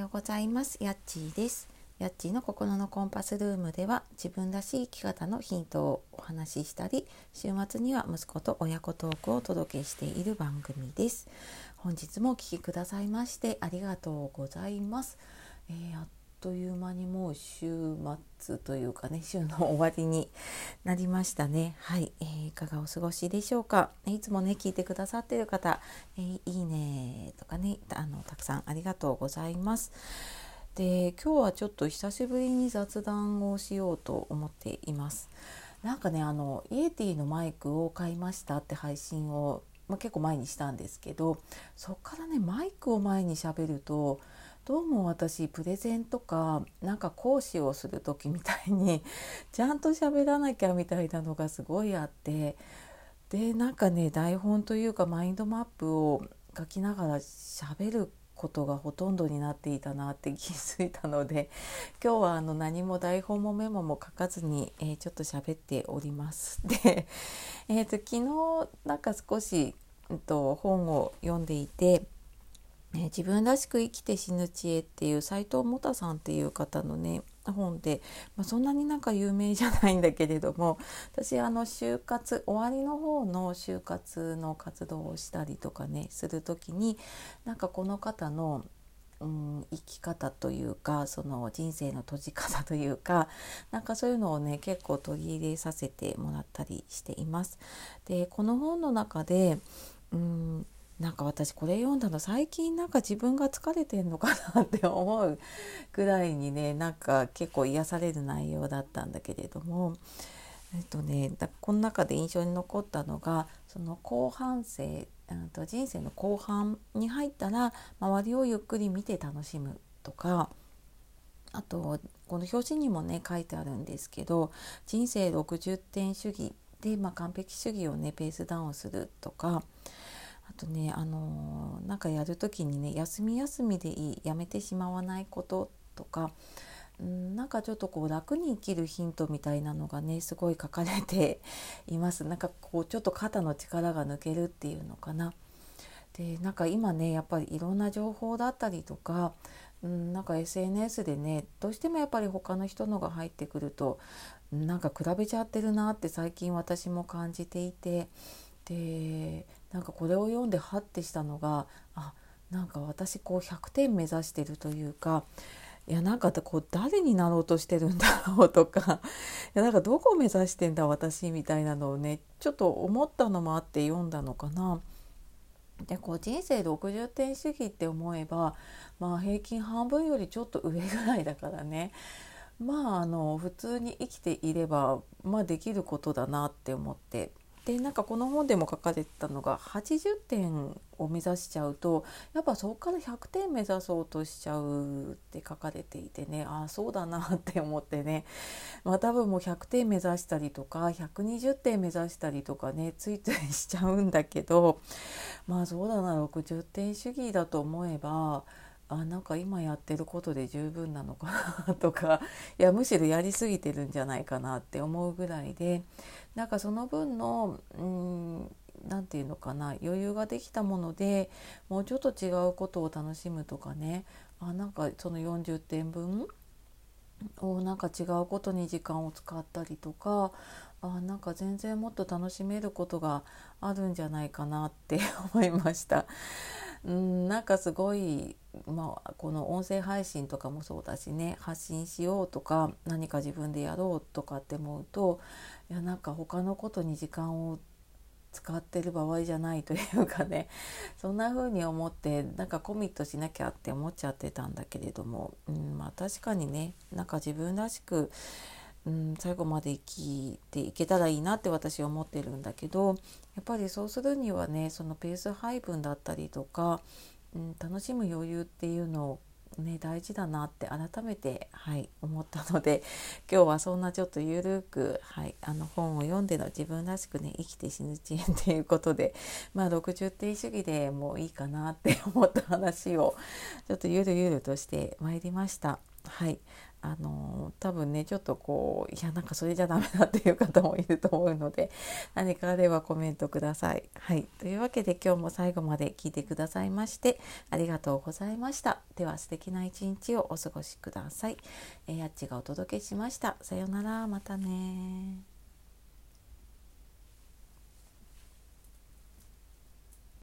ようございます。やっちーです。やっちーの心のコンパスルームでは自分らしい生き方のヒントをお話ししたり週末には息子と親子トークをお届けしている番組です。本日もお聴きくださいましてありがとうございます、えー、あという間にもう週末というかね週の終わりになりましたね。はい、えー、いかがお過ごしでしょうか？いつもね聞いてくださっている方、えー、いいねとかねあのたくさんありがとうございます。で今日はちょっと久しぶりに雑談をしようと思っています。なんかねあのイエティのマイクを買いましたって配信を、まあ、結構前にしたんですけどそっからねマイクを前にしゃべるとどうも私プレゼンとかなんか講師をする時みたいに ちゃんと喋らなきゃみたいなのがすごいあってでなんかね台本というかマインドマップを書きながら喋ることがほとんどになっていたなって 気づいたので今日はあの何も台本もメモも書かずに、えー、ちょっと喋っております。で、えーと、昨日なんか少し、えーと本を読んでいてね、自分らしく生きて死ぬ知恵っていう斎藤もたさんっていう方のね本で、まあ、そんなになんか有名じゃないんだけれども 私あの就活終わりの方の就活の活動をしたりとかねする時になんかこの方の、うん、生き方というかその人生の閉じ方というか なんかそういうのをね結構取り入れさせてもらったりしています。でこの本の中でうんなんか私これ読んだの最近なんか自分が疲れてんのかなって思うくらいにねなんか結構癒される内容だったんだけれども。えっとねこの中で印象に残ったのがその後半生、と人生の後半に入ったら周りをゆっくり見て楽しむとかあとこの表紙にもね書いてあるんですけど人生60点主義で、まあ、完璧主義をねペースダウンするとかあとねあのなんかやる時にね休み休みでいいやめてしまわないこととかんなんかちょっとこう楽に生きるヒントみたいなのがねすごい書かれて いますなんかこうちょっと肩の力が抜けるっていうのかな。でなんか今ねやっぱりいろんな情報だったりとかんなんか SNS でねどうしてもやっぱり他の人のが入ってくるとなんか比べちゃってるなって最近私も感じていてでなんかこれを読んでハッてしたのがあなんか私こう100点目指してるというかいやなんかこう誰になろうとしてるんだろうとかいやなんかどこを目指してんだ私みたいなのをねちょっと思ったのもあって読んだのかな。でこう人生60点主義って思えば、まあ、平均半分よりちょっと上ぐらいだからねまああの普通に生きていれば、まあ、できることだなって思ってでなんかこの本でも書かれてたのが80点を目指しちゃうとやっぱそこから100点目指そうとしちゃうって書かれていてねああそうだなって思ってね。まあ多分もう100点目指したりとか120点目指したりとかねついついしちゃうんだけどまあそうだな60点主義だと思えばあなんか今やってることで十分なのかなとかいやむしろやりすぎてるんじゃないかなって思うぐらいでなんかその分の何て言うのかな余裕ができたものでもうちょっと違うことを楽しむとかねあなんかその40点分をなんか違うことに時間を使ったりとかあなんか全然もっと楽しめることがあるんじゃないかなって 思いました。うんなんかすごい、まあ、この音声配信とかもそうだしね発信しようとか何か自分でやろうとかって思うといやなんか他のことに時間を使ってる場合じゃないというかねそんな風に思ってなんかコミットしなきゃって思っちゃってたんだけれども、うんまあ、確かにねなんか自分らしくうん、最後まで生きていけたらいいなって私は思ってるんだけどやっぱりそうするにはねそのペース配分だったりとか、うん、楽しむ余裕っていうのをね大事だなって改めて、はい、思ったので 今日はそんなちょっとゆるく、はい、あの本を読んでの自分らしくね生きて死ぬ知恵っていうことで、まあ、60点主義でもういいかなって思った話をちょっとゆるゆるとしてまいりました。はいあの多分ねちょっとこういやなんかそれじゃダメだっていう方もいると思うので 何かあればコメントください。はい、というわけで今日も最後まで聞いてくださいましてありがとうございました。では素敵な一日をお過ごしください。えー、やっちがお届けしました。さようならまたね